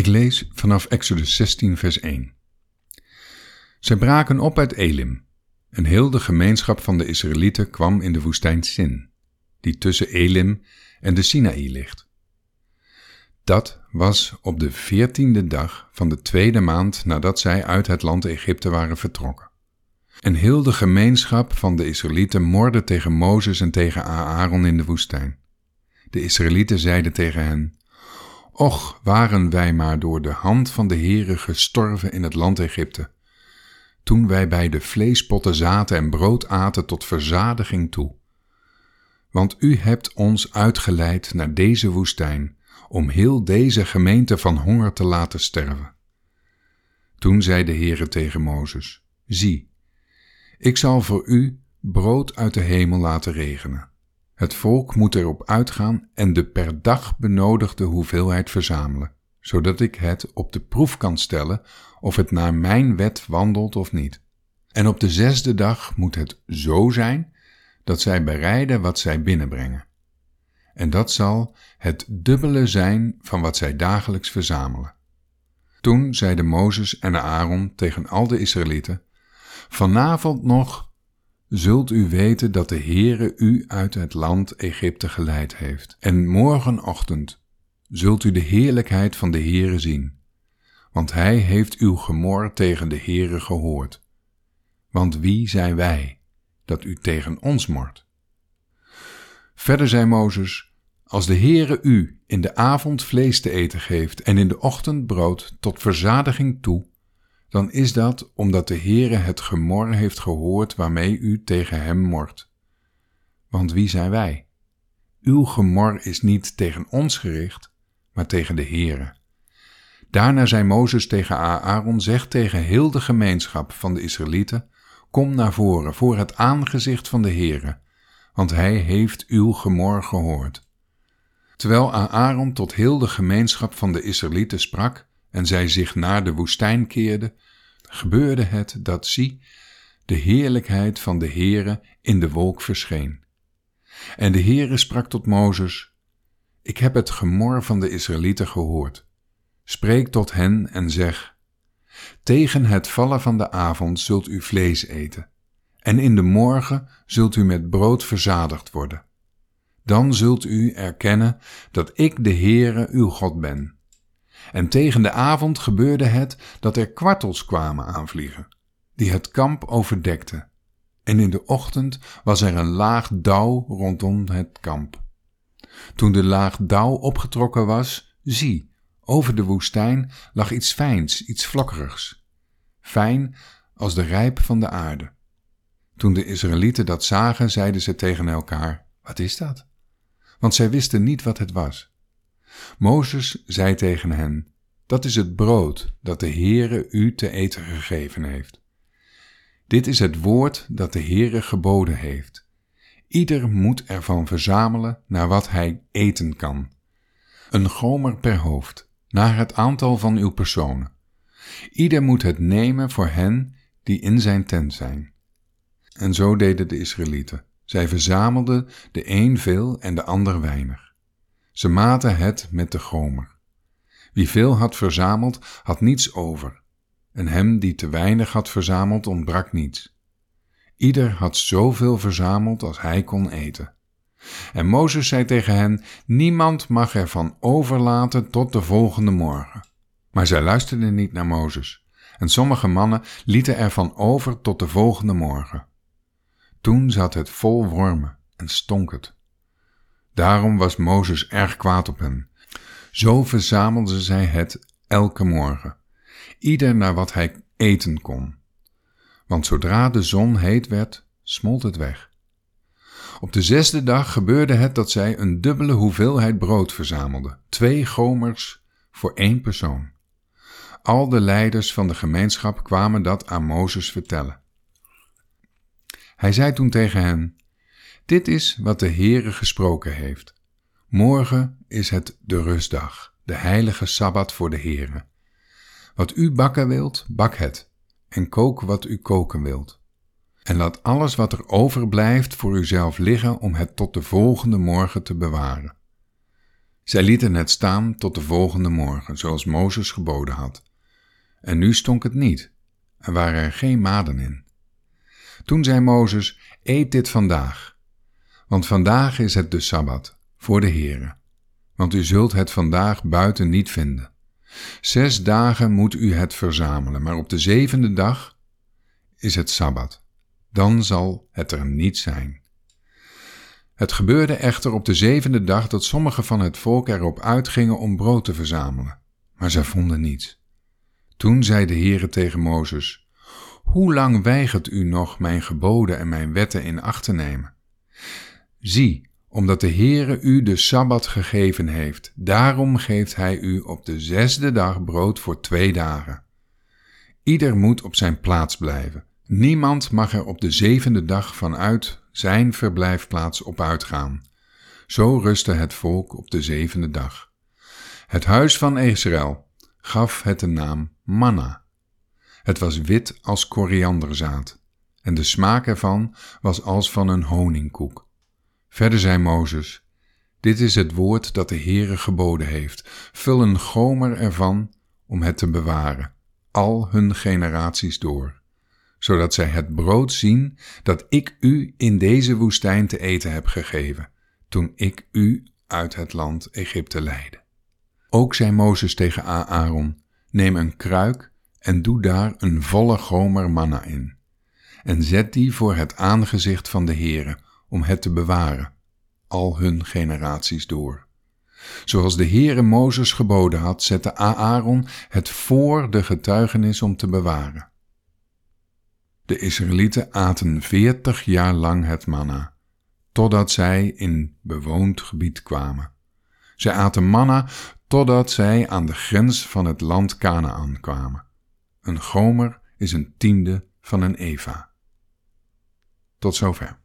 Ik lees vanaf Exodus 16, vers 1. Zij braken op uit Elim, en heel de gemeenschap van de Israëlieten kwam in de woestijn Sin, die tussen Elim en de Sinaï ligt. Dat was op de veertiende dag van de tweede maand nadat zij uit het land Egypte waren vertrokken. En heel de gemeenschap van de Israëlieten morde tegen Mozes en tegen Aaron in de woestijn. De Israëlieten zeiden tegen hen: Och, waren wij maar door de hand van de Heere gestorven in het land Egypte, toen wij bij de vleespotten zaten en brood aten tot verzadiging toe. Want u hebt ons uitgeleid naar deze woestijn, om heel deze gemeente van honger te laten sterven. Toen zei de Heere tegen Mozes, Zie, ik zal voor u brood uit de hemel laten regenen. Het volk moet erop uitgaan en de per dag benodigde hoeveelheid verzamelen, zodat ik het op de proef kan stellen of het naar mijn wet wandelt of niet. En op de zesde dag moet het zo zijn dat zij bereiden wat zij binnenbrengen. En dat zal het dubbele zijn van wat zij dagelijks verzamelen. Toen zeiden Mozes en Aaron tegen al de Israëlieten: Vanavond nog zult u weten dat de Heere u uit het land Egypte geleid heeft. En morgenochtend zult u de heerlijkheid van de Heere zien, want hij heeft uw gemor tegen de Heere gehoord. Want wie zijn wij, dat u tegen ons mort? Verder zei Mozes, als de Heere u in de avond vlees te eten geeft en in de ochtend brood tot verzadiging toe, dan is dat omdat de Heere het gemor heeft gehoord waarmee u tegen hem mort. Want wie zijn wij? Uw gemor is niet tegen ons gericht, maar tegen de Heere. Daarna zei Mozes tegen Aaron, zeg tegen heel de gemeenschap van de Israëlieten, kom naar voren voor het aangezicht van de Heere, want hij heeft uw gemor gehoord. Terwijl Aaron tot heel de gemeenschap van de Israëlieten sprak, en zij zich naar de woestijn keerde, gebeurde het dat zie, de heerlijkheid van de Heere in de wolk verscheen. En de Heere sprak tot Mozes, Ik heb het gemor van de Israëlieten gehoord. Spreek tot hen en zeg, Tegen het vallen van de avond zult u vlees eten, en in de morgen zult u met brood verzadigd worden. Dan zult u erkennen dat ik de Heere uw God ben en tegen de avond gebeurde het dat er kwartels kwamen aanvliegen, die het kamp overdekten. En in de ochtend was er een laag dauw rondom het kamp. Toen de laag dauw opgetrokken was, zie, over de woestijn lag iets fijns, iets vlokkerigs, fijn als de rijp van de aarde. Toen de Israëlieten dat zagen, zeiden ze tegen elkaar: Wat is dat? Want zij wisten niet wat het was. Mozes zei tegen hen, dat is het brood dat de Heere u te eten gegeven heeft. Dit is het woord dat de Heere geboden heeft. Ieder moet ervan verzamelen naar wat hij eten kan. Een gomer per hoofd, naar het aantal van uw personen. Ieder moet het nemen voor hen die in zijn tent zijn. En zo deden de Israëlieten. Zij verzamelden de een veel en de ander weinig. Ze maten het met de gomer. Wie veel had verzameld, had niets over, en hem die te weinig had verzameld, ontbrak niets. Ieder had zoveel verzameld als hij kon eten. En Mozes zei tegen hen: Niemand mag ervan overlaten tot de volgende morgen. Maar zij luisterden niet naar Mozes, en sommige mannen lieten ervan over tot de volgende morgen. Toen zat het vol wormen en stonk het. Daarom was Mozes erg kwaad op hen. Zo verzamelden zij het elke morgen, ieder naar wat hij eten kon. Want zodra de zon heet werd, smolt het weg. Op de zesde dag gebeurde het dat zij een dubbele hoeveelheid brood verzamelden, twee gomers voor één persoon. Al de leiders van de gemeenschap kwamen dat aan Mozes vertellen. Hij zei toen tegen hen: dit is wat de Heere gesproken heeft. Morgen is het de rustdag, de heilige Sabbat voor de Heere. Wat u bakken wilt, bak het, en kook wat u koken wilt. En laat alles wat er overblijft voor uzelf liggen om het tot de volgende morgen te bewaren. Zij lieten het staan tot de volgende morgen, zoals Mozes geboden had. En nu stonk het niet, er waren er geen maden in. Toen zei Mozes, eet dit vandaag, want vandaag is het de Sabbat, voor de Heere, want u zult het vandaag buiten niet vinden. Zes dagen moet u het verzamelen, maar op de zevende dag is het Sabbat. Dan zal het er niet zijn. Het gebeurde echter op de zevende dag dat sommigen van het volk erop uitgingen om brood te verzamelen, maar zij vonden niets. Toen zei de Heere tegen Mozes, Hoe lang weigert u nog mijn geboden en mijn wetten in acht te nemen? Zie, omdat de Heere u de Sabbat gegeven heeft, daarom geeft hij u op de zesde dag brood voor twee dagen. Ieder moet op zijn plaats blijven. Niemand mag er op de zevende dag vanuit zijn verblijfplaats op uitgaan. Zo rustte het volk op de zevende dag. Het huis van Israël gaf het de naam manna. Het was wit als korianderzaad, en de smaak ervan was als van een honingkoek. Verder zei Mozes, dit is het woord dat de Heere geboden heeft. Vul een gomer ervan om het te bewaren, al hun generaties door, zodat zij het brood zien dat ik u in deze woestijn te eten heb gegeven, toen ik u uit het land Egypte leidde. Ook zei Mozes tegen Aaron, neem een kruik en doe daar een volle gomer manna in, en zet die voor het aangezicht van de Heere, om het te bewaren, al hun generaties door. Zoals de Heere Mozes geboden had, zette Aaron het voor de getuigenis om te bewaren. De Israëlieten aten veertig jaar lang het manna, totdat zij in bewoond gebied kwamen. Zij aten manna totdat zij aan de grens van het land Canaan kwamen. Een gomer is een tiende van een eva. Tot zover.